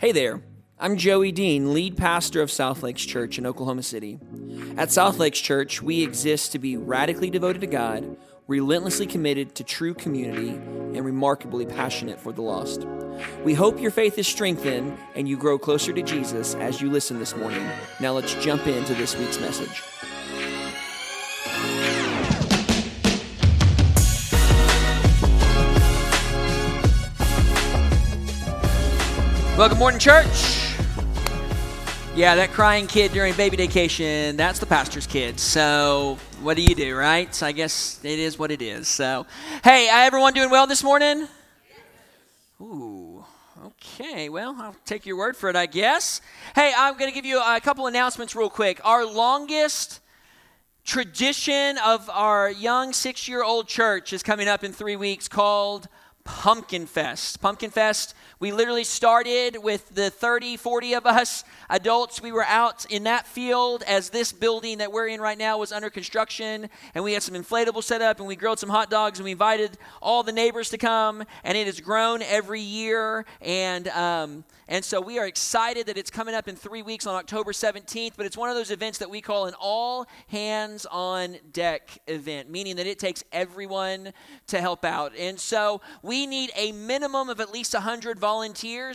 Hey there, I'm Joey Dean, lead pastor of South Lakes Church in Oklahoma City. At South Lakes Church, we exist to be radically devoted to God, relentlessly committed to true community, and remarkably passionate for the lost. We hope your faith is strengthened and you grow closer to Jesus as you listen this morning. Now let's jump into this week's message. Well, good morning, church. Yeah, that crying kid during baby vacation, that's the pastor's kid. So, what do you do, right? So I guess it is what it is. So, hey, everyone doing well this morning? Ooh, okay. Well, I'll take your word for it, I guess. Hey, I'm going to give you a couple announcements real quick. Our longest tradition of our young six year old church is coming up in three weeks called Pumpkin Fest. Pumpkin Fest we literally started with the 30, 40 of us adults. We were out in that field as this building that we're in right now was under construction. And we had some inflatable set up and we grilled some hot dogs and we invited all the neighbors to come. And it has grown every year. And, um, and so we are excited that it's coming up in three weeks on October 17th, but it's one of those events that we call an all hands on deck event, meaning that it takes everyone to help out. And so we need a minimum of at least 100 volunteers,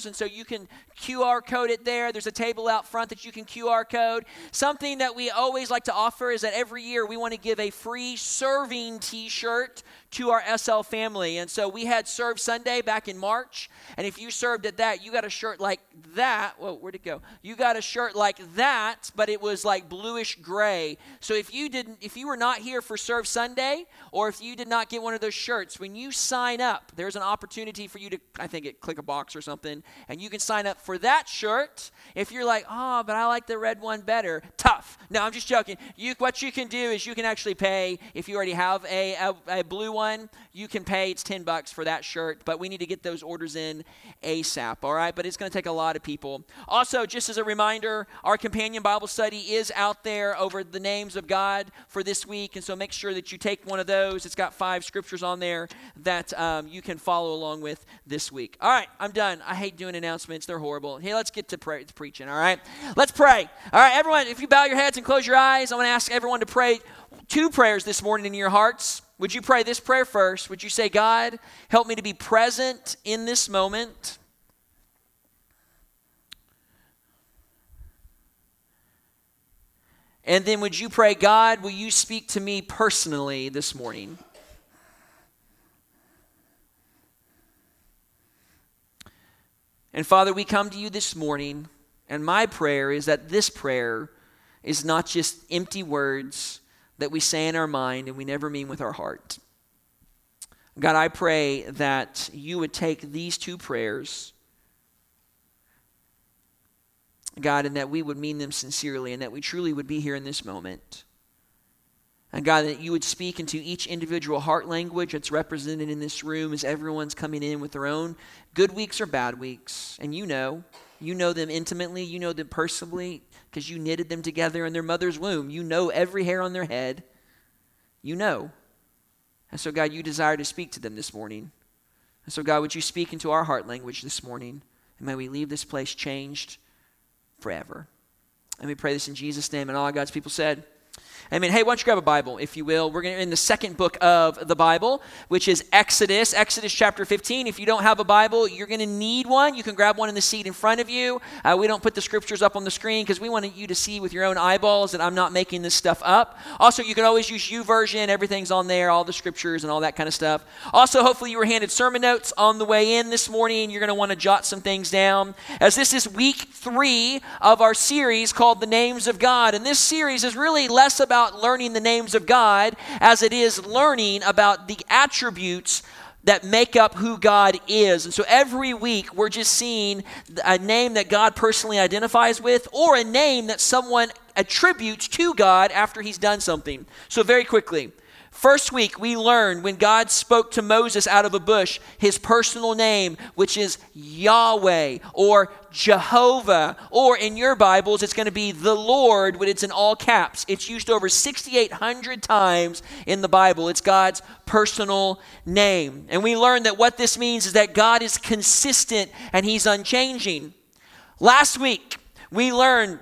and so you can QR code it there. There's a table out front that you can QR code. Something that we always like to offer is that every year we want to give a free serving t shirt to our SL family. And so we had Serve Sunday back in March. And if you served at that, you got a shirt like that. Whoa, where'd it go? You got a shirt like that, but it was like bluish gray. So if you didn't, if you were not here for Serve Sunday, or if you did not get one of those shirts, when you sign up, there's an opportunity for you to, I think it click a box or something, and you can sign up for that shirt. If you're like, oh, but I like the red one better, tough. No, I'm just joking. You, what you can do is you can actually pay if you already have a, a, a blue one. You can pay. It's ten bucks for that shirt, but we need to get those orders in ASAP. All right, but it's going to take a lot of people. Also, just as a reminder, our companion Bible study is out there over the names of God for this week, and so make sure that you take one of those. It's got five scriptures on there that um, you can follow along with this week. All right, I'm done. I hate doing announcements; they're horrible. Hey, let's get to, pray, to preaching. All right, let's pray. All right, everyone, if you bow your heads and close your eyes, I want to ask everyone to pray two prayers this morning in your hearts. Would you pray this prayer first? Would you say, God, help me to be present in this moment? And then would you pray, God, will you speak to me personally this morning? And Father, we come to you this morning, and my prayer is that this prayer is not just empty words that we say in our mind and we never mean with our heart. God, I pray that you would take these two prayers, God, and that we would mean them sincerely and that we truly would be here in this moment. And God, that you would speak into each individual heart language that's represented in this room as everyone's coming in with their own good weeks or bad weeks. And you know, you know them intimately, you know them personally because you knitted them together in their mother's womb. You know every hair on their head. You know. And so, God, you desire to speak to them this morning. And so, God, would you speak into our heart language this morning? And may we leave this place changed forever. And we pray this in Jesus' name. And all God's people said, Amen. Hey, why don't you grab a Bible, if you will? We're going to in the second book of the Bible, which is Exodus, Exodus chapter 15. If you don't have a Bible, you're going to need one. You can grab one in the seat in front of you. Uh, we don't put the scriptures up on the screen because we want you to see with your own eyeballs that I'm not making this stuff up. Also, you can always use YouVersion. Everything's on there, all the scriptures and all that kind of stuff. Also, hopefully, you were handed sermon notes on the way in this morning. You're going to want to jot some things down, as this is week three of our series called The Names of God. And this series is really less about about learning the names of God as it is learning about the attributes that make up who God is. And so every week we're just seeing a name that God personally identifies with or a name that someone attributes to God after he's done something. So, very quickly, First week, we learned when God spoke to Moses out of a bush his personal name, which is Yahweh or Jehovah, or in your Bibles, it's going to be the Lord when it's in all caps. It's used over 6,800 times in the Bible. It's God's personal name. And we learned that what this means is that God is consistent and he's unchanging. Last week, we learned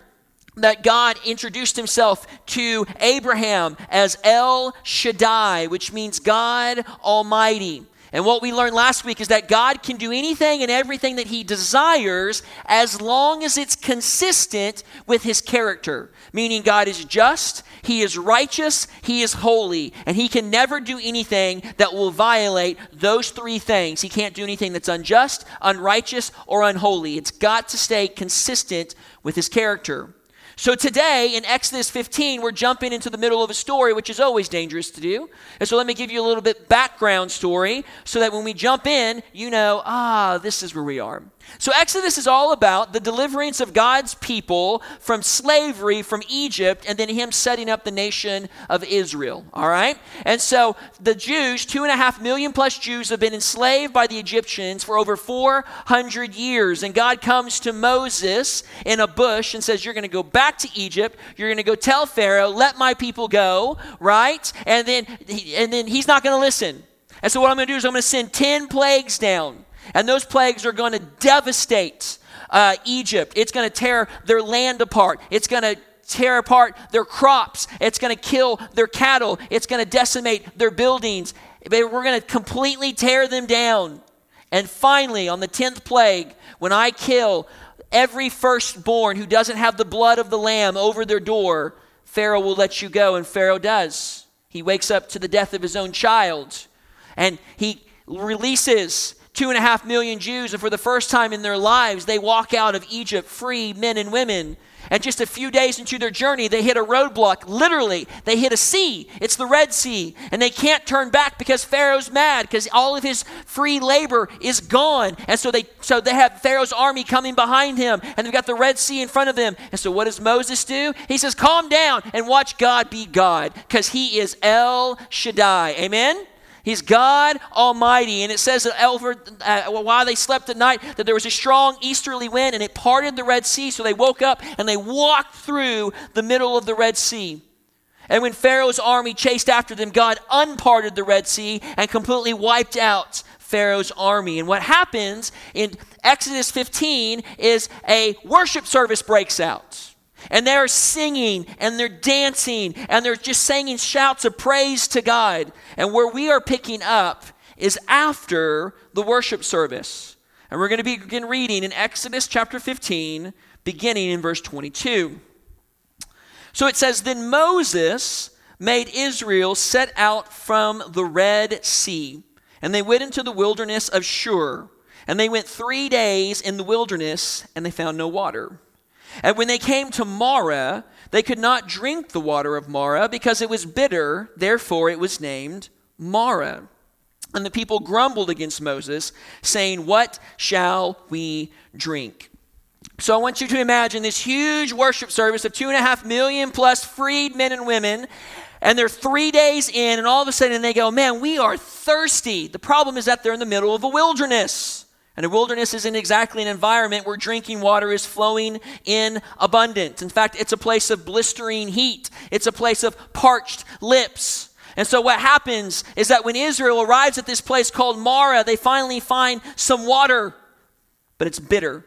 that God introduced himself to Abraham as El Shaddai, which means God Almighty. And what we learned last week is that God can do anything and everything that He desires as long as it's consistent with His character. Meaning, God is just, He is righteous, He is holy, and He can never do anything that will violate those three things. He can't do anything that's unjust, unrighteous, or unholy. It's got to stay consistent with His character. So today in Exodus 15, we're jumping into the middle of a story, which is always dangerous to do. And so let me give you a little bit background story so that when we jump in, you know, ah, this is where we are. So, Exodus is all about the deliverance of God's people from slavery from Egypt and then Him setting up the nation of Israel. All right? And so, the Jews, two and a half million plus Jews, have been enslaved by the Egyptians for over 400 years. And God comes to Moses in a bush and says, You're going to go back to Egypt. You're going to go tell Pharaoh, Let my people go, right? And then, and then he's not going to listen. And so, what I'm going to do is I'm going to send 10 plagues down. And those plagues are going to devastate uh, Egypt. It's going to tear their land apart. It's going to tear apart their crops. It's going to kill their cattle. It's going to decimate their buildings. We're going to completely tear them down. And finally, on the 10th plague, when I kill every firstborn who doesn't have the blood of the lamb over their door, Pharaoh will let you go. And Pharaoh does. He wakes up to the death of his own child. And he releases two and a half million Jews, and for the first time in their lives, they walk out of Egypt free men and women. And just a few days into their journey, they hit a roadblock. Literally, they hit a sea. It's the Red Sea. And they can't turn back because Pharaoh's mad because all of his free labor is gone. And so they so they have Pharaoh's army coming behind him, and they've got the Red Sea in front of them. And so what does Moses do? He says, Calm down and watch God be God, because he is El Shaddai. Amen? He's God Almighty. And it says that over, uh, while they slept at night, that there was a strong easterly wind and it parted the Red Sea. So they woke up and they walked through the middle of the Red Sea. And when Pharaoh's army chased after them, God unparted the Red Sea and completely wiped out Pharaoh's army. And what happens in Exodus 15 is a worship service breaks out. And they're singing and they're dancing and they're just singing shouts of praise to God. And where we are picking up is after the worship service. And we're going to begin reading in Exodus chapter 15, beginning in verse 22. So it says, Then Moses made Israel set out from the Red Sea, and they went into the wilderness of Shur. And they went three days in the wilderness, and they found no water. And when they came to Marah, they could not drink the water of Marah because it was bitter, therefore it was named Marah. And the people grumbled against Moses, saying, What shall we drink? So I want you to imagine this huge worship service of two and a half million plus freed men and women. And they're three days in, and all of a sudden they go, Man, we are thirsty. The problem is that they're in the middle of a wilderness. And a wilderness isn't exactly an environment where drinking water is flowing in abundance. In fact, it's a place of blistering heat, it's a place of parched lips. And so, what happens is that when Israel arrives at this place called Marah, they finally find some water, but it's bitter.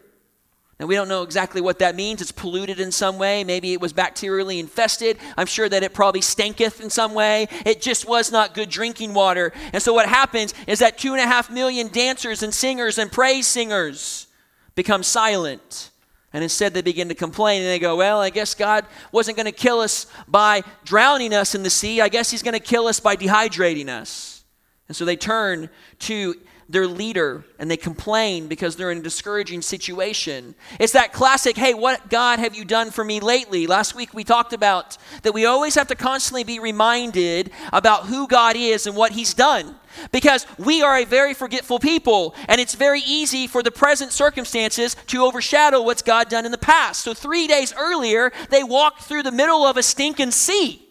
And we don't know exactly what that means. It's polluted in some way. Maybe it was bacterially infested. I'm sure that it probably stanketh in some way. It just was not good drinking water. And so what happens is that two and a half million dancers and singers and praise singers become silent. And instead they begin to complain and they go, Well, I guess God wasn't going to kill us by drowning us in the sea. I guess He's going to kill us by dehydrating us. And so they turn to their leader and they complain because they're in a discouraging situation. It's that classic, hey, what God have you done for me lately? Last week we talked about that we always have to constantly be reminded about who God is and what He's done. Because we are a very forgetful people, and it's very easy for the present circumstances to overshadow what's God done in the past. So, three days earlier, they walked through the middle of a stinking sea,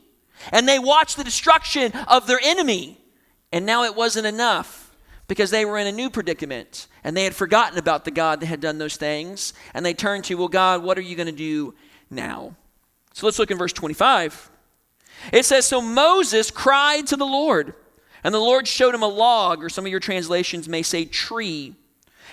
and they watched the destruction of their enemy. And now it wasn't enough because they were in a new predicament and they had forgotten about the God that had done those things. And they turned to, Well, God, what are you going to do now? So let's look in verse 25. It says, So Moses cried to the Lord, and the Lord showed him a log, or some of your translations may say tree,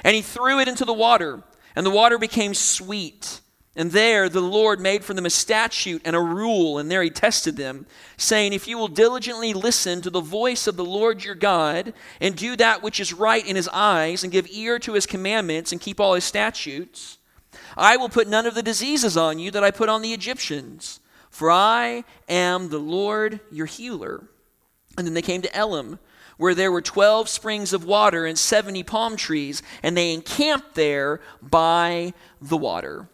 and he threw it into the water. And the water became sweet. And there the Lord made for them a statute and a rule, and there he tested them, saying, If you will diligently listen to the voice of the Lord your God, and do that which is right in his eyes, and give ear to his commandments, and keep all his statutes, I will put none of the diseases on you that I put on the Egyptians, for I am the Lord your healer. And then they came to Elim, where there were 12 springs of water and 70 palm trees, and they encamped there by the water.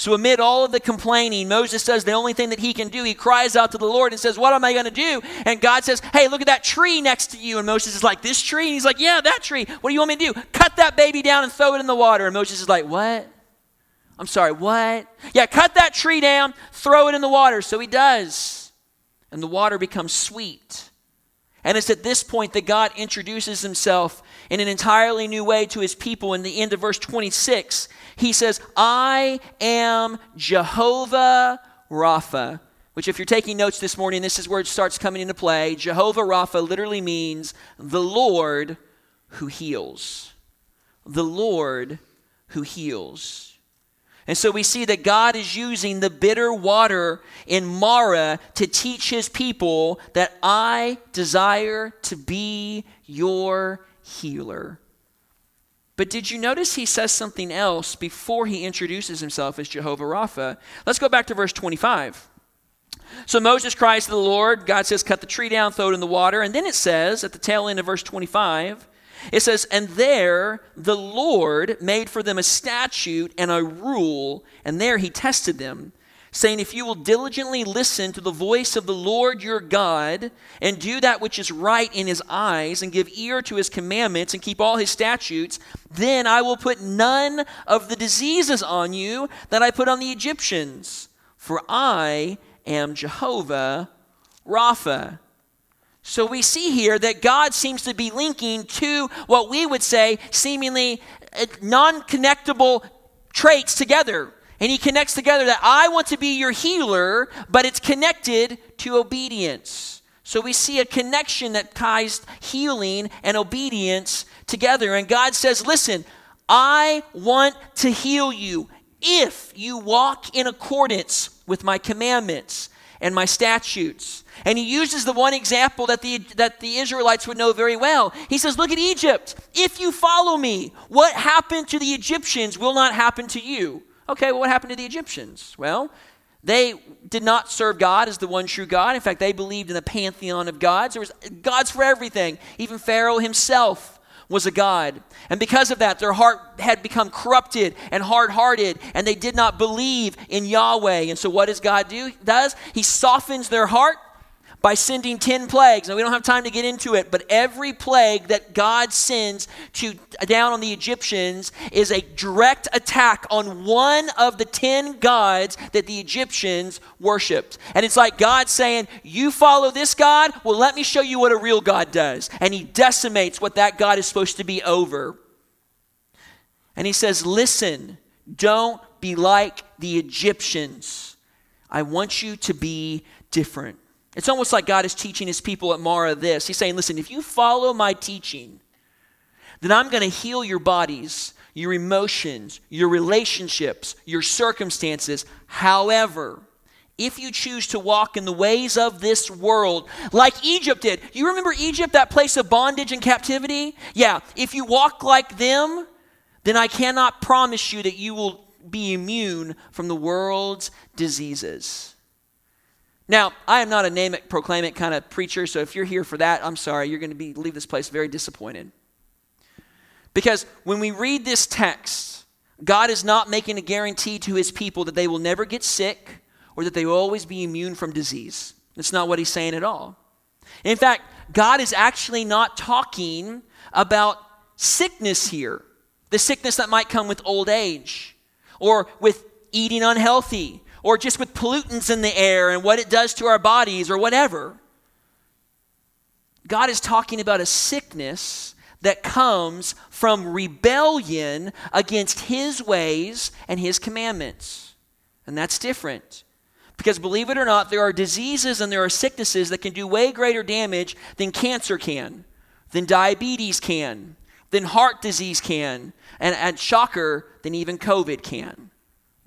So, amid all of the complaining, Moses says the only thing that he can do. He cries out to the Lord and says, What am I going to do? And God says, Hey, look at that tree next to you. And Moses is like, This tree? And he's like, Yeah, that tree. What do you want me to do? Cut that baby down and throw it in the water. And Moses is like, What? I'm sorry, what? Yeah, cut that tree down, throw it in the water. So he does. And the water becomes sweet. And it's at this point that God introduces himself in an entirely new way to his people. In the end of verse 26, he says, I am Jehovah Rapha. Which, if you're taking notes this morning, this is where it starts coming into play. Jehovah Rapha literally means the Lord who heals. The Lord who heals. And so we see that God is using the bitter water in Marah to teach his people that I desire to be your healer. But did you notice he says something else before he introduces himself as Jehovah Rapha? Let's go back to verse 25. So Moses cries to the Lord. God says, Cut the tree down, throw it in the water. And then it says at the tail end of verse 25, it says, And there the Lord made for them a statute and a rule, and there he tested them, saying, If you will diligently listen to the voice of the Lord your God, and do that which is right in his eyes, and give ear to his commandments, and keep all his statutes, then I will put none of the diseases on you that I put on the Egyptians, for I am Jehovah Rapha so we see here that God seems to be linking two, what we would say, seemingly uh, non connectable traits together. And he connects together that I want to be your healer, but it's connected to obedience. So we see a connection that ties healing and obedience together. And God says, Listen, I want to heal you if you walk in accordance with my commandments and my statutes. And he uses the one example that the, that the Israelites would know very well. He says, Look at Egypt. If you follow me, what happened to the Egyptians will not happen to you. Okay, well, what happened to the Egyptians? Well, they did not serve God as the one true God. In fact, they believed in a pantheon of gods. There was gods for everything. Even Pharaoh himself was a God. And because of that, their heart had become corrupted and hard hearted, and they did not believe in Yahweh. And so, what does God do? Does He softens their heart by sending 10 plagues. Now, we don't have time to get into it, but every plague that God sends to, down on the Egyptians is a direct attack on one of the 10 gods that the Egyptians worshiped. And it's like God saying, You follow this God? Well, let me show you what a real God does. And He decimates what that God is supposed to be over. And He says, Listen, don't be like the Egyptians. I want you to be different. It's almost like God is teaching his people at Marah this. He's saying, listen, if you follow my teaching, then I'm going to heal your bodies, your emotions, your relationships, your circumstances. However, if you choose to walk in the ways of this world, like Egypt did, you remember Egypt, that place of bondage and captivity? Yeah, if you walk like them, then I cannot promise you that you will be immune from the world's diseases. Now, I am not a name it, proclaim it kind of preacher, so if you're here for that, I'm sorry, you're going to be leave this place very disappointed. Because when we read this text, God is not making a guarantee to his people that they will never get sick or that they will always be immune from disease. That's not what he's saying at all. In fact, God is actually not talking about sickness here, the sickness that might come with old age or with eating unhealthy or just with pollutants in the air and what it does to our bodies or whatever. God is talking about a sickness that comes from rebellion against His ways and His commandments. And that's different. Because believe it or not, there are diseases and there are sicknesses that can do way greater damage than cancer can, than diabetes can, than heart disease can, and, and shocker, than even COVID can.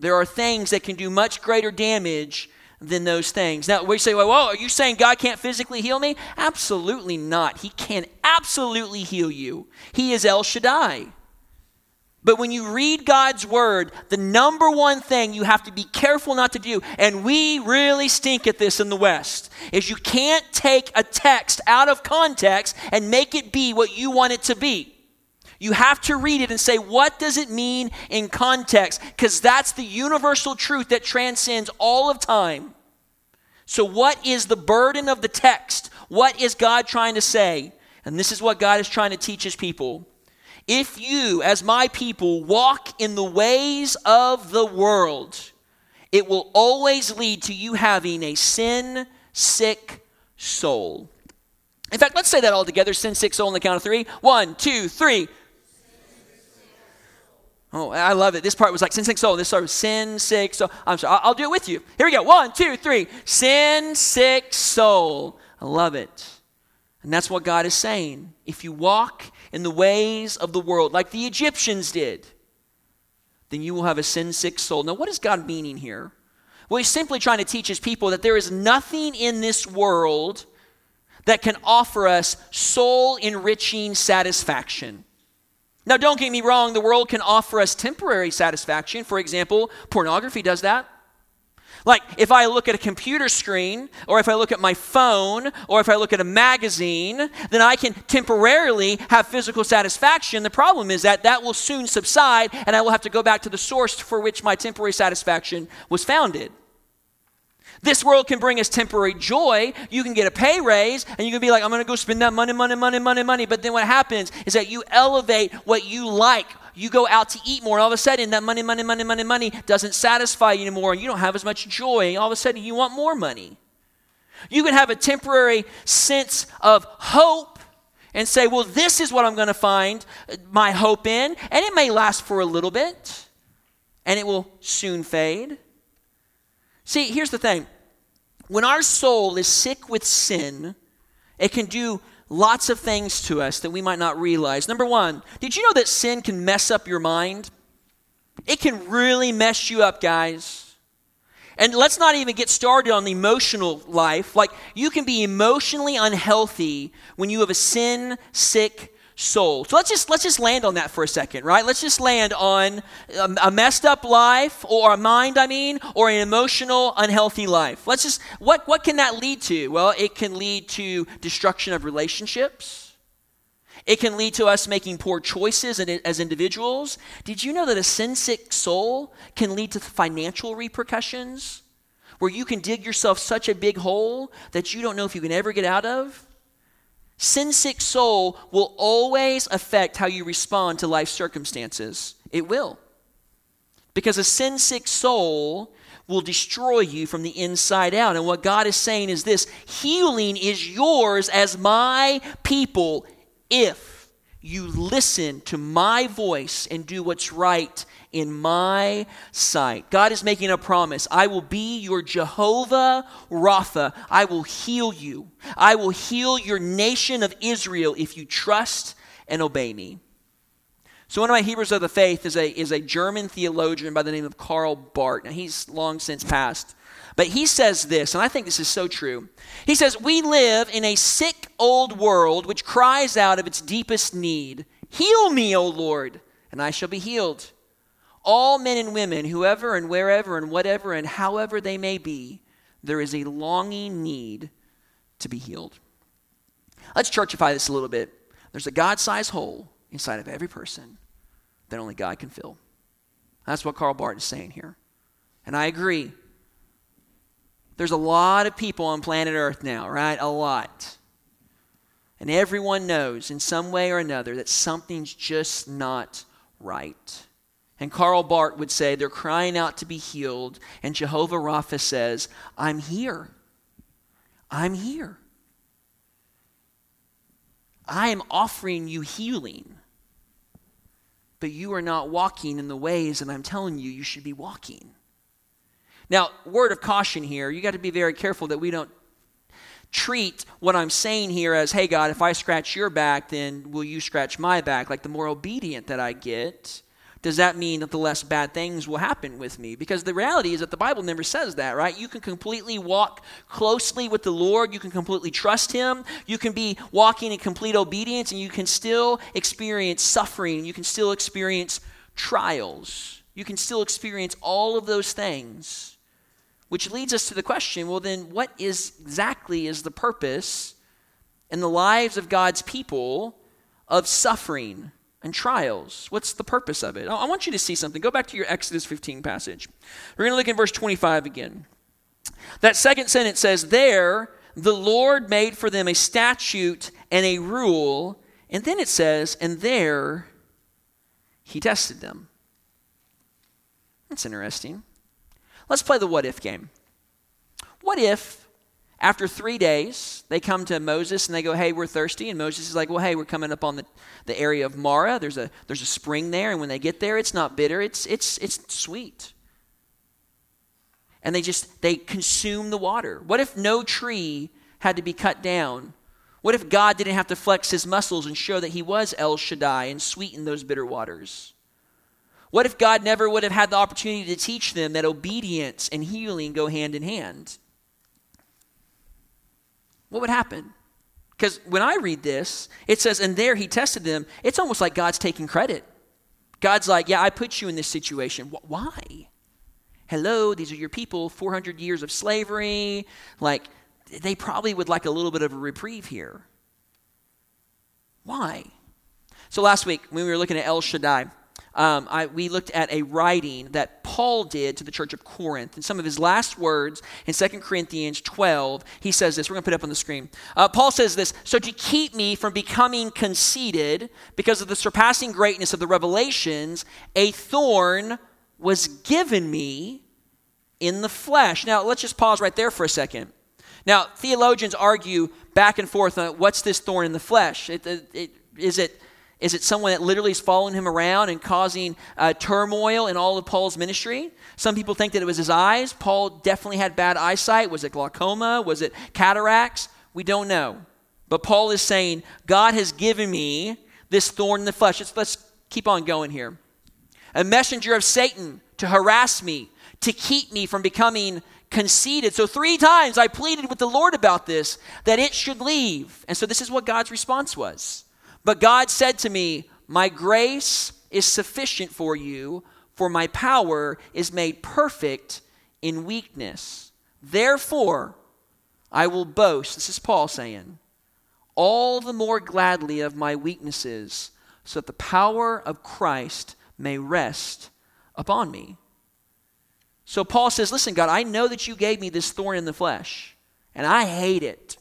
There are things that can do much greater damage than those things. Now, we say, well, whoa, are you saying God can't physically heal me? Absolutely not. He can absolutely heal you. He is El Shaddai. But when you read God's word, the number one thing you have to be careful not to do, and we really stink at this in the West, is you can't take a text out of context and make it be what you want it to be. You have to read it and say, what does it mean in context? Because that's the universal truth that transcends all of time. So, what is the burden of the text? What is God trying to say? And this is what God is trying to teach his people. If you, as my people, walk in the ways of the world, it will always lead to you having a sin sick soul. In fact, let's say that all together sin sick soul on the count of three. One, two, three. Oh, I love it. This part was like sin sick soul. This part was sin sick soul. I'm sorry. I'll do it with you. Here we go. One, two, three. Sin sick soul. I love it. And that's what God is saying. If you walk in the ways of the world, like the Egyptians did, then you will have a sin sick soul. Now, what is God meaning here? Well, he's simply trying to teach his people that there is nothing in this world that can offer us soul enriching satisfaction. Now, don't get me wrong, the world can offer us temporary satisfaction. For example, pornography does that. Like if I look at a computer screen, or if I look at my phone, or if I look at a magazine, then I can temporarily have physical satisfaction. The problem is that that will soon subside, and I will have to go back to the source for which my temporary satisfaction was founded. This world can bring us temporary joy. You can get a pay raise and you can be like, I'm going to go spend that money, money, money, money, money. But then what happens is that you elevate what you like, you go out to eat more, and all of a sudden that money, money, money, money, money doesn't satisfy you anymore, and you don't have as much joy, and all of a sudden you want more money. You can have a temporary sense of hope and say, well, this is what I'm going to find my hope in, and it may last for a little bit, and it will soon fade. See, here's the thing when our soul is sick with sin, it can do lots of things to us that we might not realize. Number one, did you know that sin can mess up your mind? It can really mess you up, guys. And let's not even get started on the emotional life. Like, you can be emotionally unhealthy when you have a sin sick soul. So let's just let's just land on that for a second, right? Let's just land on a, a, messed up life or a mind, I mean, or an emotional unhealthy life. Let's just what what can that lead to? Well, it can lead to destruction of relationships. It can lead to us making poor choices as individuals. Did you know that a sin sick soul can lead to financial repercussions? Where you can dig yourself such a big hole that you don't know if you can ever get out of? Sin sick soul will always affect how you respond to life circumstances. It will. Because a sin sick soul will destroy you from the inside out. And what God is saying is this healing is yours as my people if you listen to my voice and do what's right in my sight. God is making a promise. I will be your Jehovah Rapha. I will heal you. I will heal your nation of Israel if you trust and obey me. So, one of my Hebrews of the faith is a, is a German theologian by the name of Karl Barth. Now, he's long since passed. But he says this, and I think this is so true. He says, We live in a sick old world which cries out of its deepest need Heal me, O Lord, and I shall be healed all men and women, whoever and wherever and whatever and however they may be, there is a longing need to be healed. Let's churchify this a little bit. There's a God sized hole inside of every person that only God can fill. That's what Karl Barth is saying here. And I agree. There's a lot of people on planet Earth now, right? A lot. And everyone knows in some way or another that something's just not right. And Karl Barth would say they're crying out to be healed. And Jehovah Rapha says, I'm here. I'm here. I am offering you healing. But you are not walking in the ways that I'm telling you you should be walking. Now, word of caution here, you got to be very careful that we don't treat what I'm saying here as, hey, God, if I scratch your back, then will you scratch my back? Like the more obedient that I get, does that mean that the less bad things will happen with me? Because the reality is that the Bible never says that, right? You can completely walk closely with the Lord. You can completely trust Him. You can be walking in complete obedience, and you can still experience suffering. You can still experience trials. You can still experience all of those things which leads us to the question well, then, what is exactly is the purpose in the lives of God's people of suffering and trials? What's the purpose of it? I want you to see something. Go back to your Exodus 15 passage. We're going to look in verse 25 again. That second sentence says, There the Lord made for them a statute and a rule. And then it says, And there he tested them. That's interesting. Let's play the what if game. What if after three days they come to Moses and they go, Hey, we're thirsty? And Moses is like, Well, hey, we're coming up on the, the area of Marah. There's a, there's a spring there. And when they get there, it's not bitter, it's, it's, it's sweet. And they just, they consume the water. What if no tree had to be cut down? What if God didn't have to flex his muscles and show that he was El Shaddai and sweeten those bitter waters? What if God never would have had the opportunity to teach them that obedience and healing go hand in hand? What would happen? Because when I read this, it says, and there he tested them. It's almost like God's taking credit. God's like, yeah, I put you in this situation. Why? Hello, these are your people, 400 years of slavery. Like, they probably would like a little bit of a reprieve here. Why? So last week, when we were looking at El Shaddai, um, I, we looked at a writing that Paul did to the church of Corinth. And some of his last words in 2 Corinthians 12, he says this. We're going to put it up on the screen. Uh, Paul says this So to keep me from becoming conceited because of the surpassing greatness of the revelations, a thorn was given me in the flesh. Now, let's just pause right there for a second. Now, theologians argue back and forth on what's this thorn in the flesh? It, it, it, is it is it someone that literally is following him around and causing uh, turmoil in all of Paul's ministry? Some people think that it was his eyes. Paul definitely had bad eyesight. Was it glaucoma? Was it cataracts? We don't know. But Paul is saying, God has given me this thorn in the flesh. Let's, let's keep on going here. A messenger of Satan to harass me, to keep me from becoming conceited. So, three times I pleaded with the Lord about this, that it should leave. And so, this is what God's response was but God said to me, My grace is sufficient for you, for my power is made perfect in weakness. Therefore, I will boast, this is Paul saying, all the more gladly of my weaknesses, so that the power of Christ may rest upon me. So Paul says, Listen, God, I know that you gave me this thorn in the flesh, and I hate it.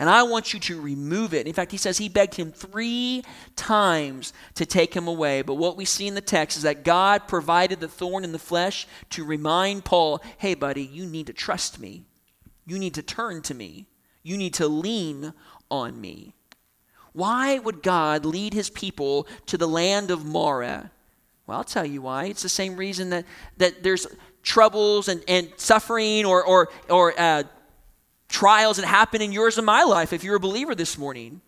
And I want you to remove it. In fact, he says he begged him three times to take him away. But what we see in the text is that God provided the thorn in the flesh to remind Paul hey, buddy, you need to trust me. You need to turn to me. You need to lean on me. Why would God lead his people to the land of Marah? Well, I'll tell you why. It's the same reason that, that there's troubles and, and suffering or, or, or uh, trials that happen in yours and my life if you're a believer this morning.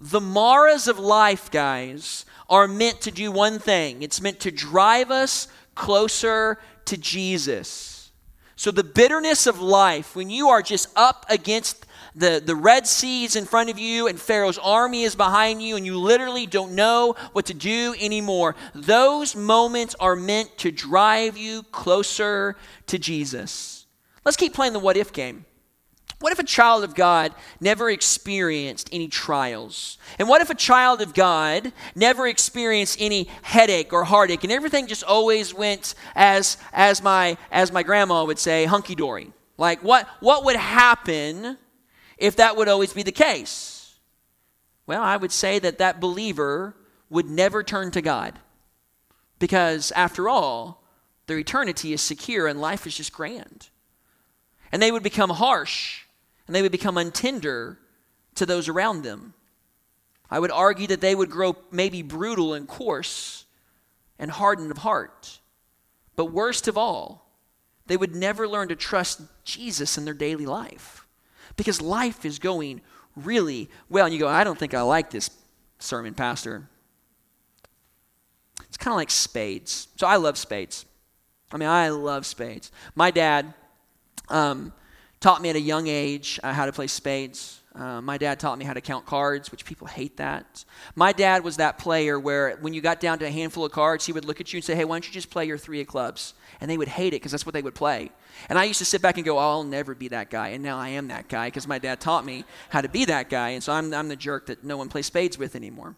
The Maras of life, guys, are meant to do one thing it's meant to drive us closer to Jesus. So, the bitterness of life, when you are just up against the, the Red Sea is in front of you and Pharaoh's army is behind you and you literally don't know what to do anymore, those moments are meant to drive you closer to Jesus. Let's keep playing the what if game. What if a child of God never experienced any trials? And what if a child of God never experienced any headache or heartache and everything just always went as as my as my grandma would say hunky dory? Like what what would happen if that would always be the case? Well, I would say that that believer would never turn to God. Because after all, their eternity is secure and life is just grand. And they would become harsh and they would become untender to those around them. I would argue that they would grow maybe brutal and coarse and hardened of heart. But worst of all, they would never learn to trust Jesus in their daily life. because life is going really well. And you go, I don't think I like this sermon, Pastor. It's kind of like spades. So I love spades. I mean, I love spades. My dad um, taught me at a young age uh, how to play spades. Uh, my dad taught me how to count cards, which people hate that. My dad was that player where when you got down to a handful of cards, he would look at you and say, Hey, why don't you just play your three of clubs? And they would hate it because that's what they would play. And I used to sit back and go, oh, I'll never be that guy. And now I am that guy because my dad taught me how to be that guy. And so I'm, I'm the jerk that no one plays spades with anymore.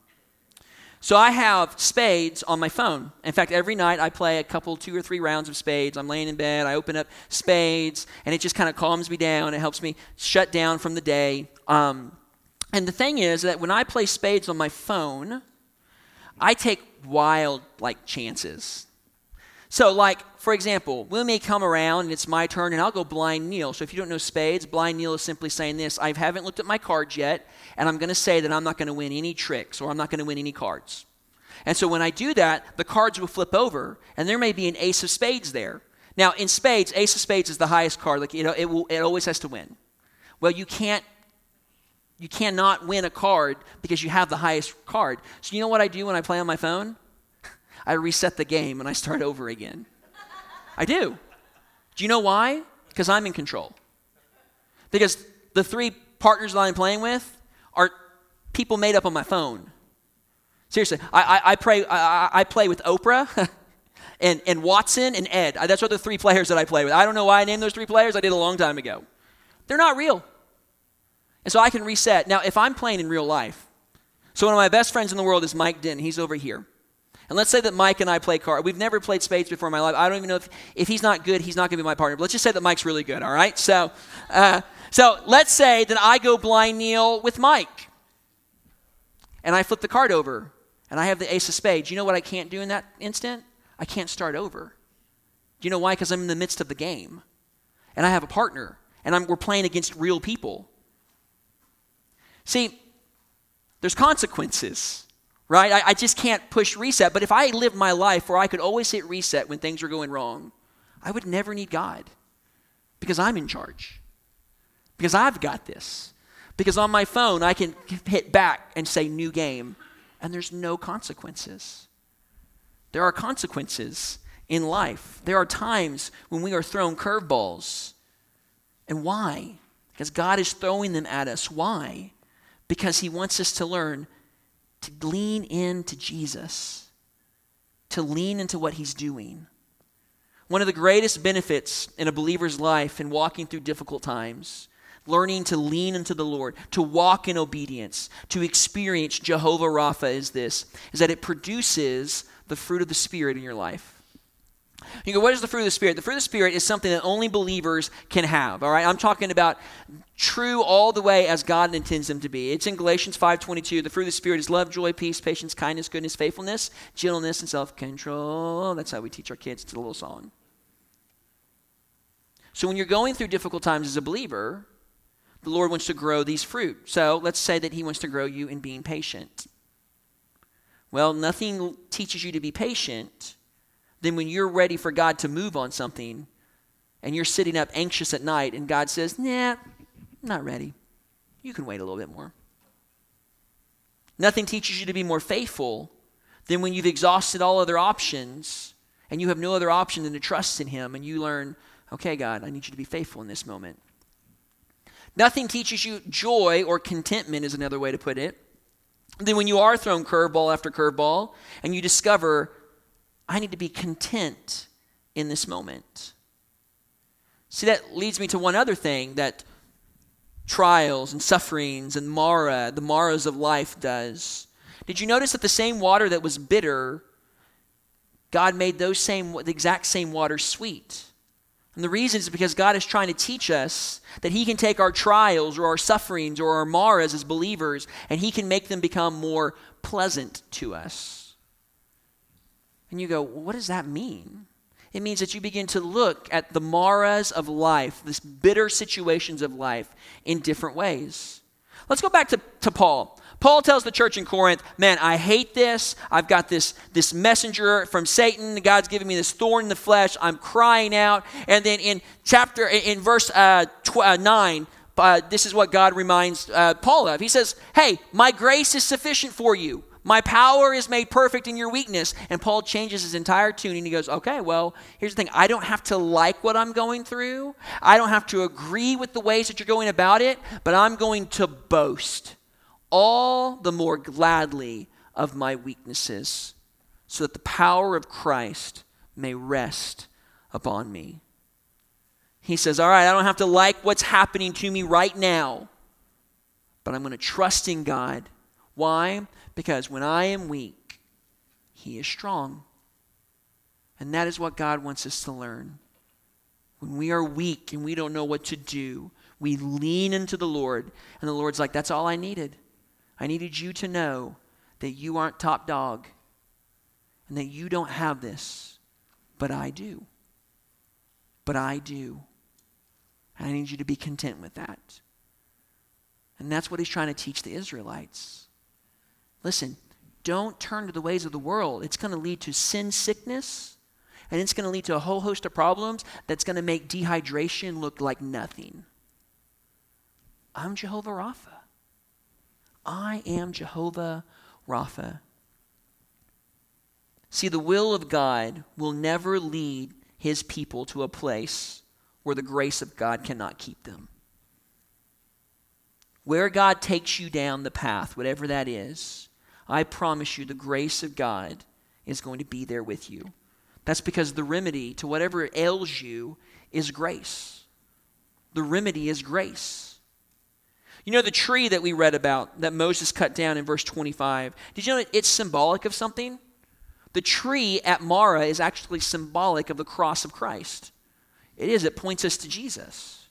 So I have spades on my phone. In fact, every night I play a couple, two or three rounds of spades. I'm laying in bed, I open up spades, and it just kind of calms me down. It helps me shut down from the day. Um, and the thing is that when I play spades on my phone, I take wild like chances. So, like, for example, we may come around and it's my turn and I'll go blind nil. So, if you don't know spades, blind nil is simply saying this I haven't looked at my cards yet, and I'm going to say that I'm not going to win any tricks or I'm not going to win any cards. And so, when I do that, the cards will flip over and there may be an ace of spades there. Now, in spades, ace of spades is the highest card. Like, you know, it, will, it always has to win. Well, you can't you cannot win a card because you have the highest card. So, you know what I do when I play on my phone? I reset the game and I start over again. I do. Do you know why? Because I'm in control. Because the three partners that I'm playing with are people made up on my phone. Seriously, I, I, I, pray, I, I play with Oprah and, and Watson and Ed. That's what the three players that I play with. I don't know why I named those three players. I did a long time ago. They're not real. And so I can reset. Now, if I'm playing in real life, so one of my best friends in the world is Mike Denton. He's over here. And let's say that Mike and I play cards. We've never played spades before in my life. I don't even know if, if he's not good, he's not going to be my partner. But let's just say that Mike's really good, all right? So, uh, so let's say that I go blind nil with Mike. And I flip the card over. And I have the ace of spades. You know what I can't do in that instant? I can't start over. Do you know why? Because I'm in the midst of the game. And I have a partner. And I'm, we're playing against real people. See, there's consequences right? I, I, just can't push reset. But if I lived my life where I could always hit reset when things were going wrong, I would never need God because I'm in charge, because I've got this. Because on my phone, I can hit back and say new game, and there's no consequences. There are consequences in life. There are times when we are thrown curveballs. And why? Because God is throwing them at us. Why? Because He wants us to learn to lean into Jesus, to lean into what he's doing. One of the greatest benefits in a believer's life in walking through difficult times, learning to lean into the Lord, to walk in obedience, to experience Jehovah Rapha is this, is that it produces the fruit of the Spirit in your life. You go, what is the fruit of the Spirit? The fruit of the Spirit is something that only believers can have. All right, I'm talking about true all the way as God intends them to be. It's in Galatians 5:22. The fruit of the Spirit is love, joy, peace, patience, kindness, goodness, faithfulness, gentleness, and self-control. That's how we teach our kids. It's a little song. So when you're going through difficult times as a believer, the Lord wants to grow these fruit. So let's say that He wants to grow you in being patient. Well, nothing teaches you to be patient then when you're ready for God to move on something and you're sitting up anxious at night and God says, nah, not ready. You can wait a little bit more. Nothing teaches you to be more faithful than when you've exhausted all other options and you have no other option than to trust in Him and you learn, okay, God, I need you to be faithful in this moment. Nothing teaches you joy or contentment, is another way to put it. Then, when you are thrown curveball after curveball and you discover I need to be content in this moment. See, that leads me to one other thing that trials and sufferings and Marah, the Maras of life, does. Did you notice that the same water that was bitter, God made those same, the exact same water sweet? And the reason is because God is trying to teach us that He can take our trials or our sufferings or our Maras as believers and He can make them become more pleasant to us. And you go, what does that mean? It means that you begin to look at the maras of life, these bitter situations of life, in different ways. Let's go back to, to Paul. Paul tells the church in Corinth, Man, I hate this. I've got this, this messenger from Satan. God's giving me this thorn in the flesh. I'm crying out. And then in chapter, in verse uh, tw- uh, 9, uh, this is what God reminds uh, Paul of. He says, Hey, my grace is sufficient for you. My power is made perfect in your weakness. And Paul changes his entire tune and he goes, Okay, well, here's the thing. I don't have to like what I'm going through, I don't have to agree with the ways that you're going about it, but I'm going to boast all the more gladly of my weaknesses so that the power of Christ may rest upon me. He says, All right, I don't have to like what's happening to me right now, but I'm going to trust in God. Why? Because when I am weak, He is strong. And that is what God wants us to learn. When we are weak and we don't know what to do, we lean into the Lord, and the Lord's like, That's all I needed. I needed you to know that you aren't top dog and that you don't have this, but I do. But I do. And I need you to be content with that. And that's what he's trying to teach the Israelites. Listen, don't turn to the ways of the world. It's going to lead to sin sickness, and it's going to lead to a whole host of problems that's going to make dehydration look like nothing. I'm Jehovah Rapha. I am Jehovah Rapha. See, the will of God will never lead his people to a place where the grace of God cannot keep them. Where God takes you down the path, whatever that is, I promise you the grace of God is going to be there with you. That's because the remedy to whatever ails you is grace. The remedy is grace. You know the tree that we read about that Moses cut down in verse 25? Did you know it's symbolic of something? The tree at Marah is actually symbolic of the cross of Christ. It is, it points us to Jesus.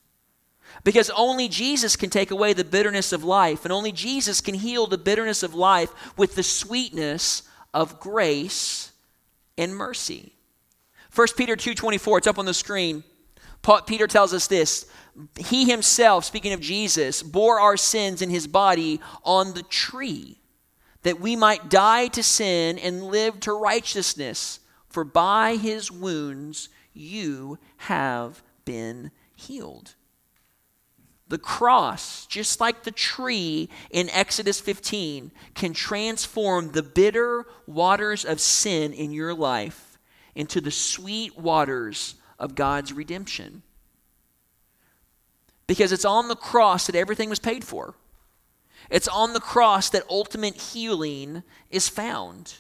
Because only Jesus can take away the bitterness of life, and only Jesus can heal the bitterness of life with the sweetness of grace and mercy. 1 Peter 2:24, it's up on the screen. Paul, Peter tells us this he himself, speaking of Jesus, bore our sins in his body on the tree, that we might die to sin and live to righteousness. For by his wounds you have been healed. The cross, just like the tree in Exodus 15, can transform the bitter waters of sin in your life into the sweet waters of God's redemption because it's on the cross that everything was paid for. It's on the cross that ultimate healing is found.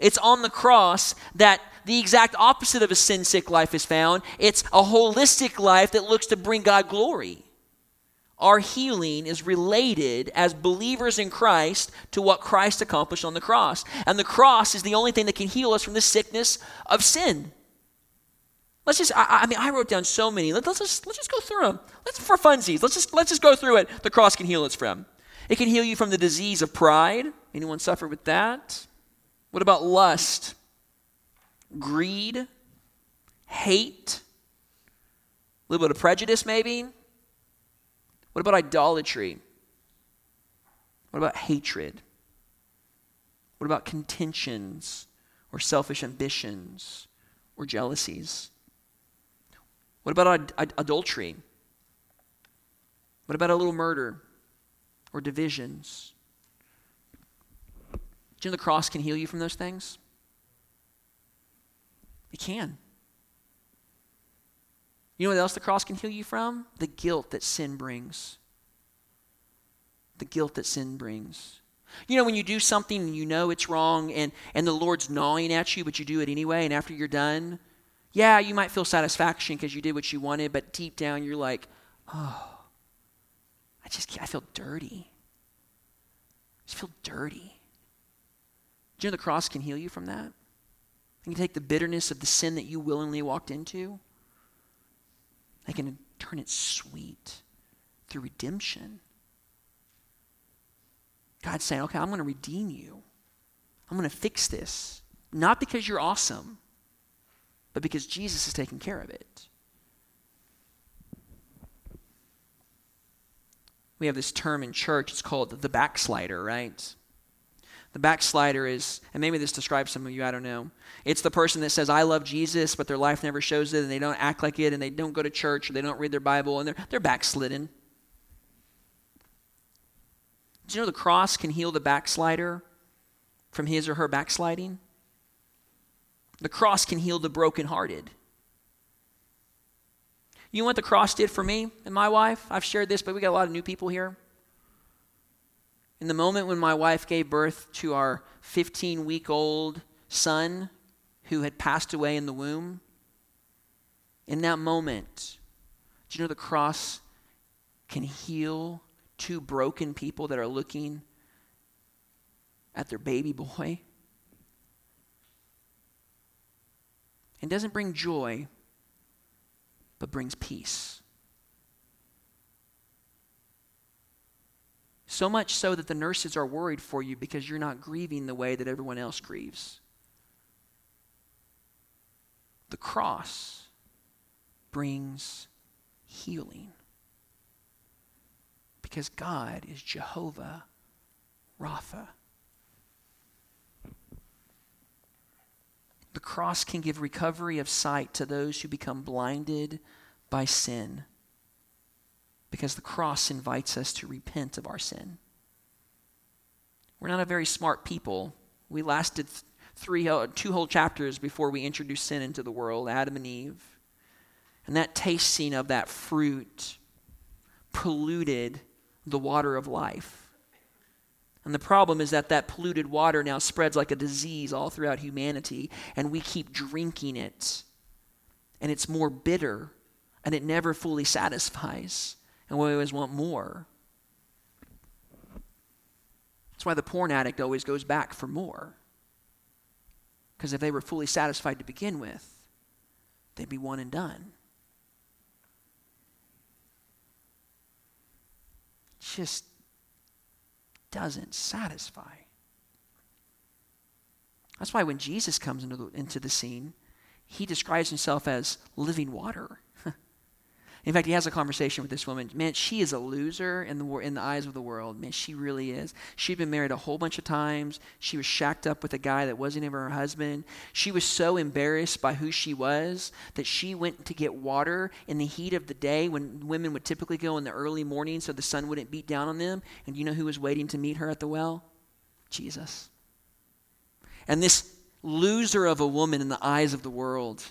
It's on the cross that the exact opposite of a sin sick life is found. It's a holistic life that looks to bring God glory. Our healing is related as believers in Christ to what Christ accomplished on the cross. And the cross is the only thing that can heal us from the sickness of sin. Let's just, I, I, mean, I wrote down so many. Let, us just, let's just go through them. Let's, for funsies, let's just, let's just go through it. The cross can heal us from. It can heal you from the disease of pride. Anyone suffer with that? What about lust? Greed? Hate? A little bit of prejudice, maybe? What about idolatry? What about hatred? What about contentions or selfish ambitions or jealousies? What about ad- ad- adultery? What about a little murder or divisions? Do you know the cross can heal you from those things? It can. You know what else the cross can heal you from? The guilt that sin brings. The guilt that sin brings. You know, when you do something and you know it's wrong and, and the Lord's gnawing at you, but you do it anyway, and after you're done, yeah, you might feel satisfaction because you did what you wanted, but deep down you're like, oh, I just I feel dirty. I just feel dirty. Do you know the cross can heal you from that? It can take the bitterness of the sin that you willingly walked into. They can turn it sweet through redemption. God's saying, okay, I'm going to redeem you. I'm going to fix this. Not because you're awesome, but because Jesus is taking care of it. We have this term in church, it's called the backslider, right? The backslider is, and maybe this describes some of you, I don't know. It's the person that says, I love Jesus, but their life never shows it, and they don't act like it, and they don't go to church, or they don't read their Bible, and they're, they're backslidden. Do you know the cross can heal the backslider from his or her backsliding? The cross can heal the brokenhearted. You know what the cross did for me and my wife? I've shared this, but we got a lot of new people here. In the moment when my wife gave birth to our 15 week old son who had passed away in the womb, in that moment, do you know the cross can heal two broken people that are looking at their baby boy? It doesn't bring joy, but brings peace. So much so that the nurses are worried for you because you're not grieving the way that everyone else grieves. The cross brings healing because God is Jehovah Rapha. The cross can give recovery of sight to those who become blinded by sin because the cross invites us to repent of our sin. We're not a very smart people. We lasted three, two whole chapters before we introduced sin into the world, Adam and Eve. And that tasting of that fruit polluted the water of life. And the problem is that that polluted water now spreads like a disease all throughout humanity, and we keep drinking it. And it's more bitter, and it never fully satisfies. And we always want more. That's why the porn addict always goes back for more. Because if they were fully satisfied to begin with, they'd be one and done. Just doesn't satisfy. That's why when Jesus comes into the, into the scene, he describes himself as living water. In fact, he has a conversation with this woman. Man, she is a loser in the, in the eyes of the world. Man, she really is. She'd been married a whole bunch of times. She was shacked up with a guy that wasn't even her husband. She was so embarrassed by who she was that she went to get water in the heat of the day when women would typically go in the early morning so the sun wouldn't beat down on them. And you know who was waiting to meet her at the well? Jesus. And this loser of a woman in the eyes of the world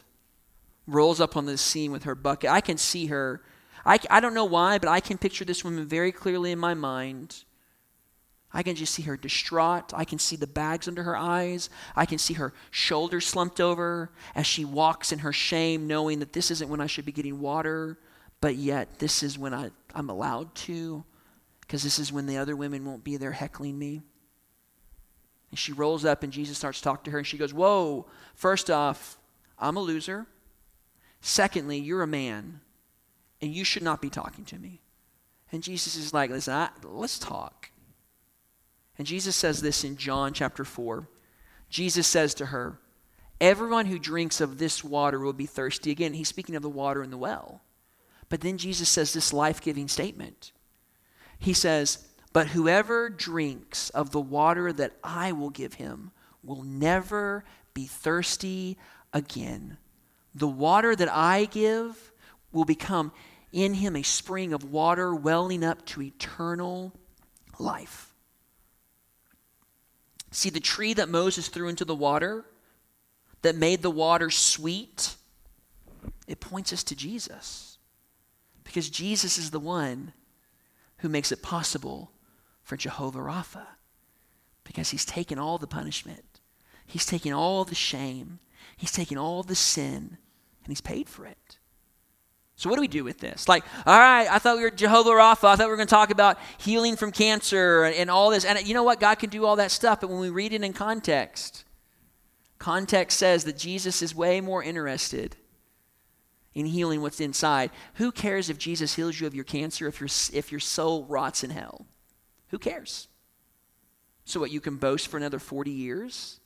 rolls up on the scene with her bucket. I can see her. I, I don't know why, but I can picture this woman very clearly in my mind. I can just see her distraught. I can see the bags under her eyes. I can see her shoulders slumped over as she walks in her shame, knowing that this isn't when I should be getting water, but yet this is when I, I'm allowed to, because this is when the other women won't be there heckling me. And she rolls up, and Jesus starts talking to her, and she goes, Whoa, first off, I'm a loser. Secondly, you're a man, and you should not be talking to me. And Jesus is like, listen, I, let's talk. And Jesus says this in John chapter 4. Jesus says to her, Everyone who drinks of this water will be thirsty. Again, he's speaking of the water in the well. But then Jesus says this life giving statement. He says, But whoever drinks of the water that I will give him will never be thirsty again. The water that I give will become in him a spring of water welling up to eternal life. See, the tree that Moses threw into the water, that made the water sweet, it points us to Jesus. Because Jesus is the one who makes it possible for Jehovah Rapha. Because he's taken all the punishment, he's taken all the shame, he's taken all the sin, and he's paid for it. So, what do we do with this? Like, all right, I thought we were Jehovah Rapha. I thought we were going to talk about healing from cancer and, and, all this. And you know what? God can do all that stuff. But when we read it in context, context says that Jesus is way more interested in healing what's inside. Who cares if Jesus heals you of your cancer if, your if your soul rots in hell? Who cares? So, what, you can boast for another 40 years?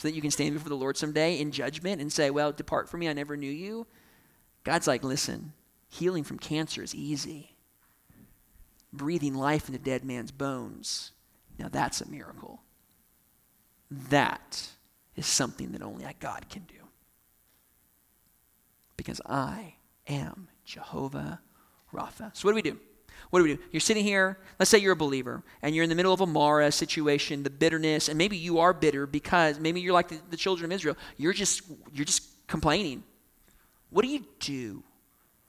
So that you can stand before the Lord someday in judgment and say, Well, depart from me, I never knew you. God's like, Listen, healing from cancer is easy. Breathing life into dead man's bones, now that's a miracle. That is something that only God can do. Because I am Jehovah Rapha. So, what do we do? What do we do? You're sitting here, let's say you're a believer, and you're in the middle of a Marah situation, the bitterness, and maybe you are bitter because maybe you're like the, the children of Israel. You're just you're just complaining. What do you do?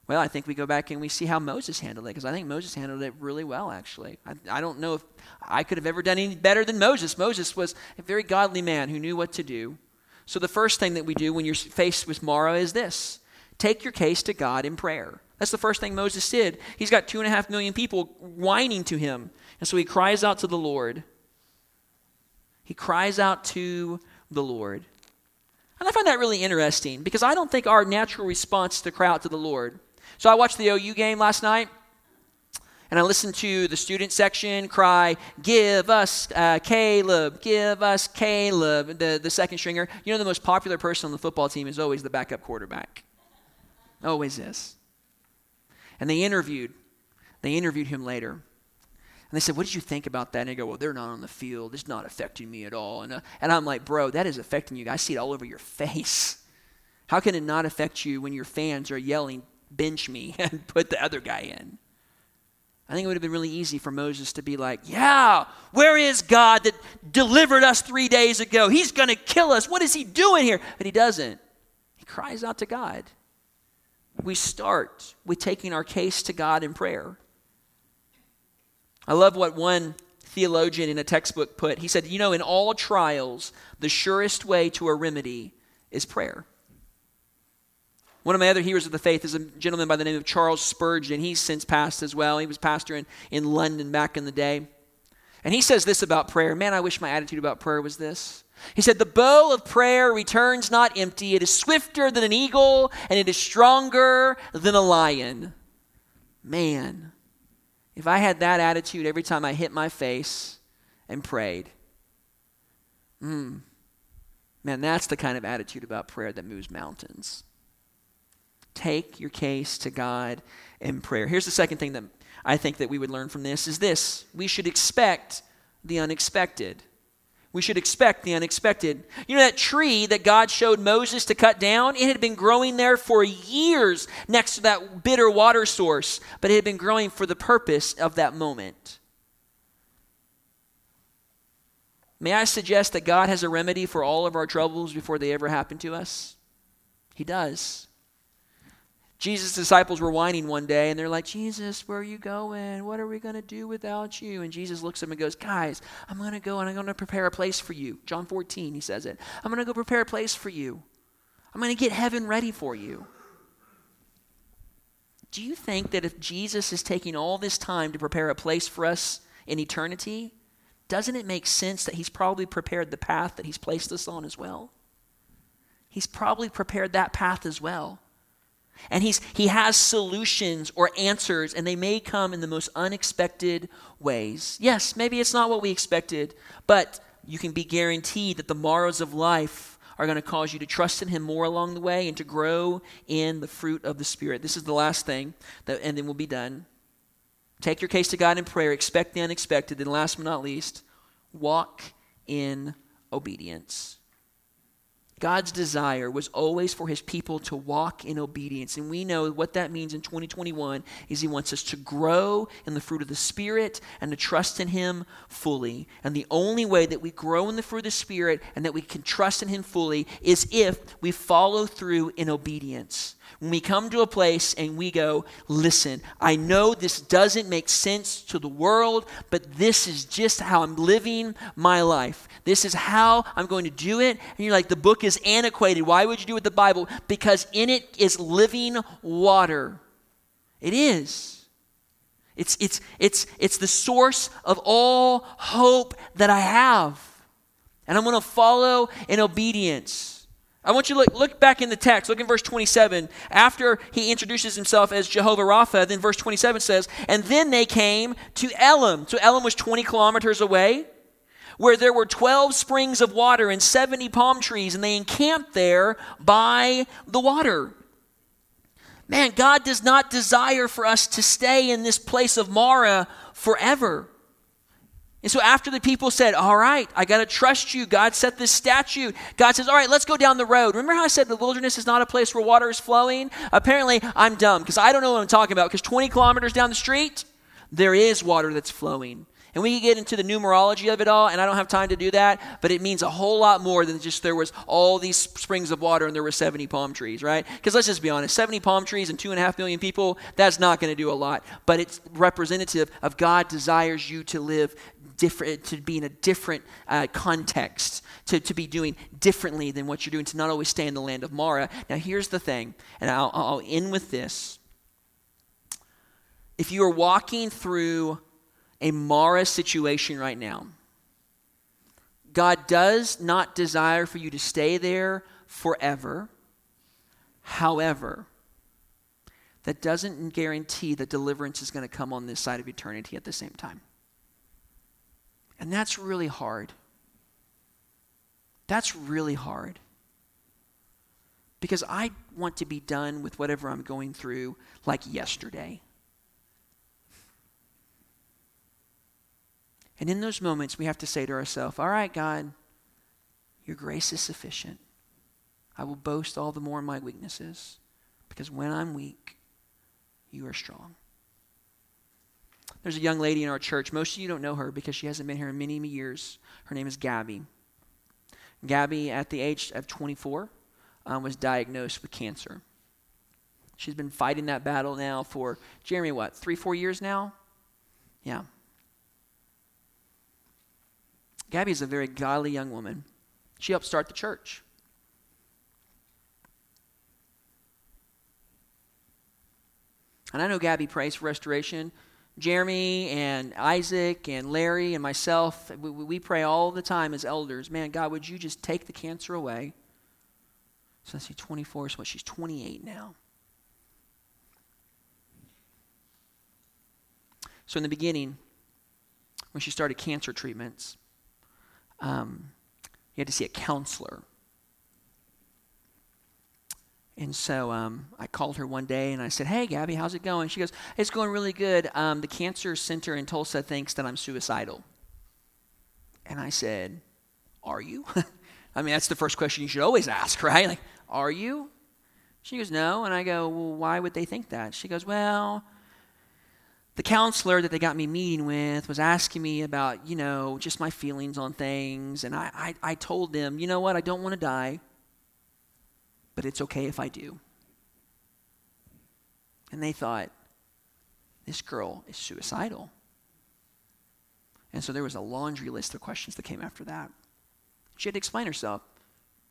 Well, I think we go back and we see how Moses handled it because I think Moses handled it really well, actually. I, I, don't know if I could have ever done any better than Moses. Moses was a very godly man who knew what to do. So, the first thing that we do when you're faced with Marah is this take your case to God in prayer. That's the first thing Moses did. He's got two and a half million people whining to him. And so he cries out to the Lord. He cries out to the Lord. And I find that really interesting because I don't think our natural response to cry out to the Lord. So I watched the OU game last night. And I listened to the student section cry, Give us uh, Caleb, give us Caleb, the, the second stringer. You know, the most popular person on the football team is always the backup quarterback. Always is. And they interviewed, they interviewed him later. And they said, What did you think about that? And they go, Well, they're not on the field. It's not affecting me at all. And, uh, and I'm like, Bro, that is affecting you. I see it all over your face. How can it not affect you when your fans are yelling, Bench me and put the other guy in? I think it would have been really easy for Moses to be like, Yeah, where is God that delivered us three days ago? He's going to kill us. What is he doing here? But he doesn't. He cries out to God. We start with taking our case to God in prayer. I love what one theologian in a textbook put. He said, You know, in all trials, the surest way to a remedy is prayer. One of my other heroes of the faith is a gentleman by the name of Charles Spurgeon. He's since passed as well. He was pastor in, in London back in the day. And he says this about prayer. Man, I wish my attitude about prayer was this. He said, The bow of prayer returns not empty. It is swifter than an eagle, and it is stronger than a lion. Man, if I had that attitude every time I hit my face and prayed, mm, man, that's the kind of attitude about prayer that moves mountains. Take your case to God in prayer. Here's the second thing that I think that we would learn from this is this. We should expect the unexpected. We should expect the unexpected. You know that tree that God showed Moses to cut down? It had been growing there for years next to that bitter water source, but it had been growing for the purpose of that moment. May I suggest that God has a remedy for all of our troubles before they ever happen to us? He does. Jesus' disciples were whining one day and they're like, Jesus, where are you going? What are we going to do without you? And Jesus looks at them and goes, Guys, I'm going to go and I'm going to prepare a place for you. John 14, he says it. I'm going to go prepare a place for you. I'm going to get heaven ready for you. Do you think that if Jesus is taking all this time to prepare a place for us in eternity, doesn't it make sense that he's probably prepared the path that he's placed us on as well? He's probably prepared that path as well. And he's, he has solutions or answers, and they may come in the most unexpected ways. Yes, maybe it's not what we expected, but you can be guaranteed that the Marahs of life are going to cause you to trust in him more along the way and to grow in the fruit of the Spirit. This is the last thing, that, and then we'll be done. Take your case to God in prayer, expect the unexpected, and last but not least, walk in obedience. God's desire was always for his people to walk in obedience. And we know what that means in 2021 is he wants us to grow in the fruit of the Spirit and to trust in him fully. And the only way that we grow in the fruit of the Spirit and that we can trust in him fully is if we follow through in obedience. When we come to a place and we go, listen, I know this doesn't make sense to the world, but this is just how I'm living my life. This is how I'm going to do it. And you're like, the book is antiquated. Why would you do it with the Bible? Because in it is living water. It is. It's, it's, it's, it's the source of all hope that I have. And I'm going to follow in obedience. I want you to look, look back in the text. Look in verse 27. After he introduces himself as Jehovah Rapha, then verse 27 says, And then they came to Elim. So Elim was 20 kilometers away where there were 12 springs of water and 70 palm trees, and they encamped there by the water. Man, God does not desire for us to stay in this place of Marah forever. And so after the people said, All right, I got to trust you, God set this statute. God says, All right, let's go down the road. Remember how I said the wilderness is not a place where water is flowing? Apparently, I'm dumb because I don't know what I'm talking about because 20 kilometers down the street, There is water that's flowing. And we can get into the numerology of it all, and I don't have time to do that, but it means a whole lot more than just there was all these springs of water and there were 70 palm trees, right? Because let's just be honest 70 palm trees and two and a half million people, that's not going to do a lot. But it's representative of God desires you to live different, to be in a different uh, context, to, to be doing differently than what you're doing, to not always stay in the land of Marah. Now, here's the thing, and I'll, I'll end with this. If you are walking through a Marah situation right now. God does not desire for you to stay there forever. However, that doesn't guarantee that deliverance is going to come on this side of eternity at the same time. And that's really hard. That's really hard. Because I want to be done with whatever I'm going through like yesterday. And in those moments, we have to say to ourselves, All right, God, your grace is sufficient. I will boast all the more in my weaknesses, because when I'm weak, you are strong. There's a young lady in our church. Most of you don't know her because she hasn't been here in many, many years. Her name is Gabby. Gabby, at the age of 24, um, was diagnosed with cancer. She's been fighting that battle now for, Jeremy, what, three, four years now? Yeah. Gabby is a very godly young woman. She helped start the church. And I know Gabby prays for restoration. Jeremy and Isaac and Larry and myself, we, we, pray all the time as elders. Man, God, would you just take the cancer away? So let's see, 24, so what, she's 28 now. So in the beginning, when she started cancer treatments, um, you had to see a counselor. And so um, I called her one day and I said, Hey, Gabby, how's it going? She goes, It's going really good. Um, the cancer center in Tulsa thinks that I'm suicidal. And I said, Are you? I mean, that's the first question you should always ask, right? Like, Are you? She goes, No. And I go, Well, why would they think that? She goes, Well, the counselor that they got me meeting with was asking me about, you know, just my feelings on things. And I, I, I told them, you know what, I don't want to die, but it's okay if I do. And they thought, this girl is suicidal. And so there was a laundry list of questions that came after that. She had to explain herself.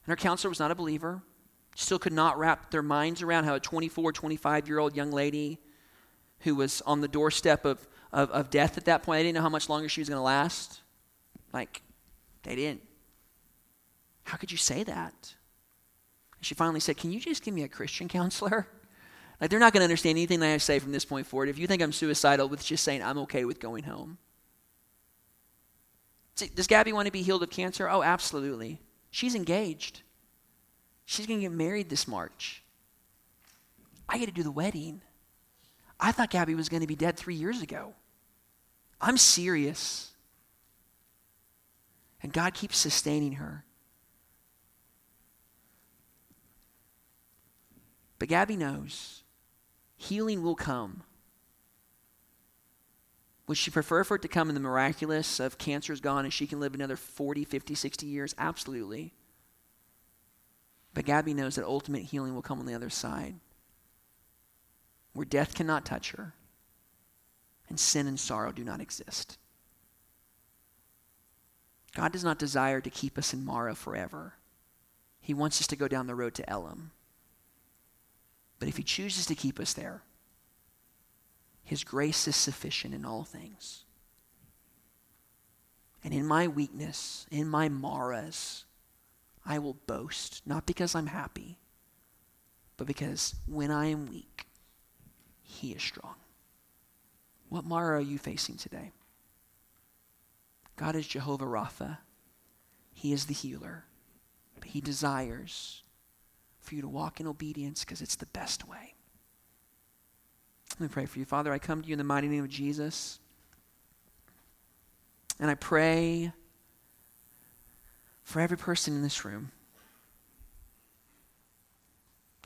And her counselor was not a believer. Still could not wrap their minds around how a 24, 25 year old young lady who was on the doorstep of, of, of death at that point. They didn't know how much longer she was going to last. Like, they didn't. How could you say that? She finally said, Can you just give me a Christian counselor? Like, they're not going to understand anything that I say from this point forward. If you think I'm suicidal with just saying I'm okay with going home. See, Does Gabby want to be healed of cancer? Oh, absolutely. She's engaged. She's going to get married this March. I get to do the wedding. I thought Gabby was going to be dead three years ago. I'm serious. And God keeps sustaining her. But Gabby knows healing will come. Would she prefer for it to come in the miraculous of cancer's gone and she can live another 40, 50, 60 years? Absolutely. But Gabby knows that ultimate healing will come on the other side where death cannot touch her and sin and sorrow do not exist. God does not desire to keep us in Marah forever. He wants us to go down the road to Elim. But if He chooses to keep us there, His grace is sufficient in all things. And in my weakness, in my Marahs, I will boast, not because I'm happy, but because when I am weak, he is strong. What Marah are you facing today? God is Jehovah Rapha. He is the healer. But He desires for you to walk in obedience because it's the best way. Let me pray for you. Father, I come to you in the mighty name of Jesus. And I pray for every person in this room.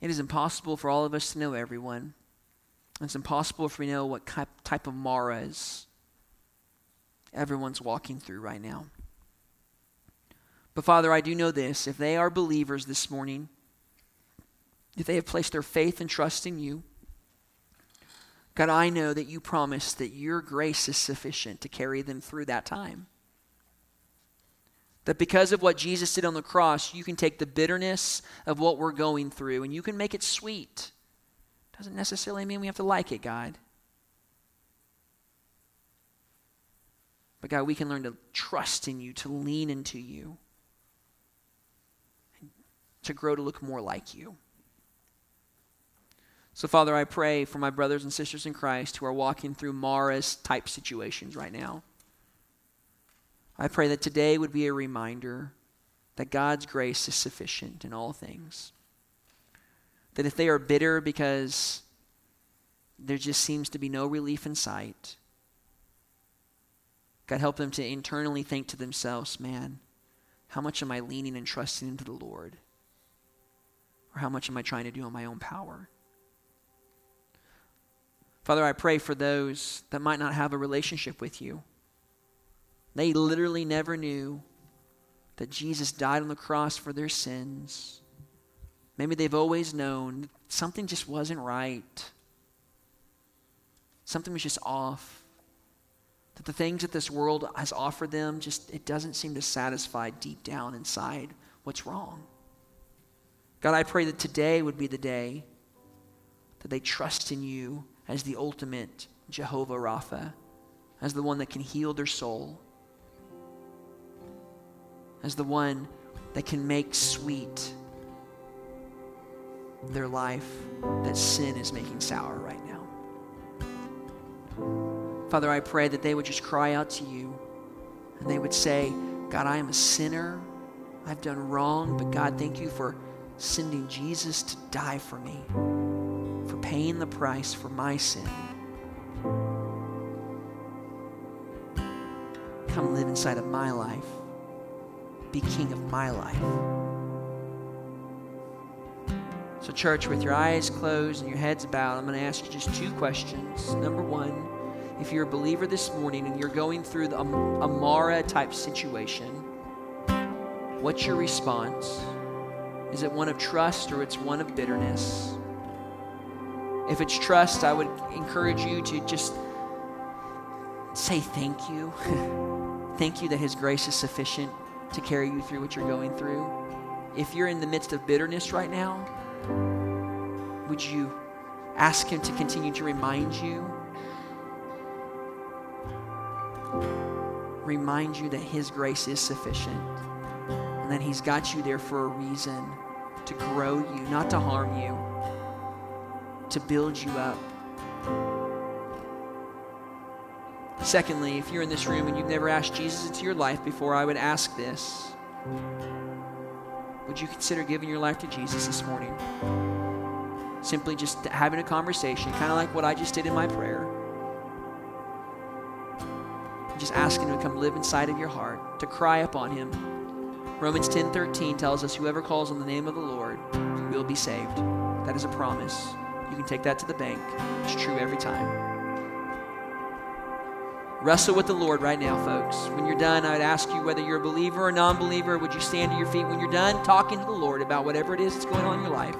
It is impossible for all of us to know everyone. It's impossible me to know what type of Marahs everyone's walking through right now. But Father, I do know this. If they are believers this morning, if they have placed their faith and trust in you, God, I know that you promised that your grace is sufficient to carry them through that time. That because of what Jesus did on the cross, you can take the bitterness of what we're going through and you can make it sweet. Doesn't necessarily mean we have to like it, God. But God, we can learn to trust in you, to lean into you, to grow to look more like you. So, Father, I pray for my brothers and sisters in Christ who are walking through Marah's type situations right now. I pray that today would be a reminder that God's grace is sufficient in all things. That if they are bitter because there just seems to be no relief in sight, God help them to internally think to themselves, man, how much am I leaning and trusting into the Lord? Or how much am I trying to do on my own power? Father, I pray for those that might not have a relationship with you they literally never knew that Jesus died on the cross for their sins. Maybe they've always known something just wasn't right. Something was just off. That the things that this world has offered them just it doesn't seem to satisfy deep down inside what's wrong. God, I pray that today would be the day that they trust in you as the ultimate Jehovah Rapha, as the one that can heal their soul as the one that can make sweet their life that sin is making sour right now. Father, I pray that they would just cry out to you and they would say, God, I am a sinner. I've done wrong, but God, thank you for sending Jesus to die for me, paying the price for my sin. Come live inside of my life be king of my life. So, church, with your eyes closed and your heads bowed, I'm going to ask you just two questions. Number one, if you're a believer this morning and you're going through the Amara type situation, what's your response? Is it one of trust or it's one of bitterness? If it's trust, I would encourage you to just say thank you. thank you that His grace is sufficient to carry you through what you're going through. If you're in the midst of bitterness right now, would you ask Him to continue to remind you? Remind you that His grace is sufficient and that He's got you there for a reason to grow you, not to harm you, to build you up. Secondly, if you're in this room and you've never asked Jesus into your life before, I would ask this. Would you consider giving your life to Jesus this morning? Simply just having a conversation, kind of like what I just did in my prayer. Just asking him to come live inside of your heart, to cry upon him. Romans 10:13 tells us whoever calls on the name of the Lord will be saved. That is a promise. You can take that to the bank. It's true every time. Wrestle with the Lord right now, folks. When you're done, I would ask you whether you're a believer or a non believer, would you stand to your feet when you're done talking to the Lord about whatever it is that's going on in your life?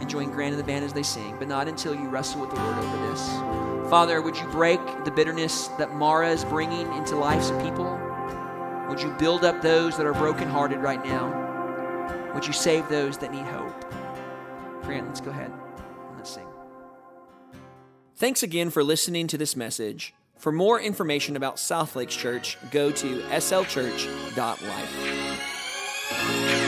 And join Grant and the band as they sing, but not until you wrestle with the Lord over this. Father, would you break the bitterness that Marah is bringing into lives of people? Would you build up those that are brokenhearted right now? Would you save those that need hope? Grant, let's go ahead. Thanks again for listening to this message. For more information about South Lakes Church, go to slchurch.life.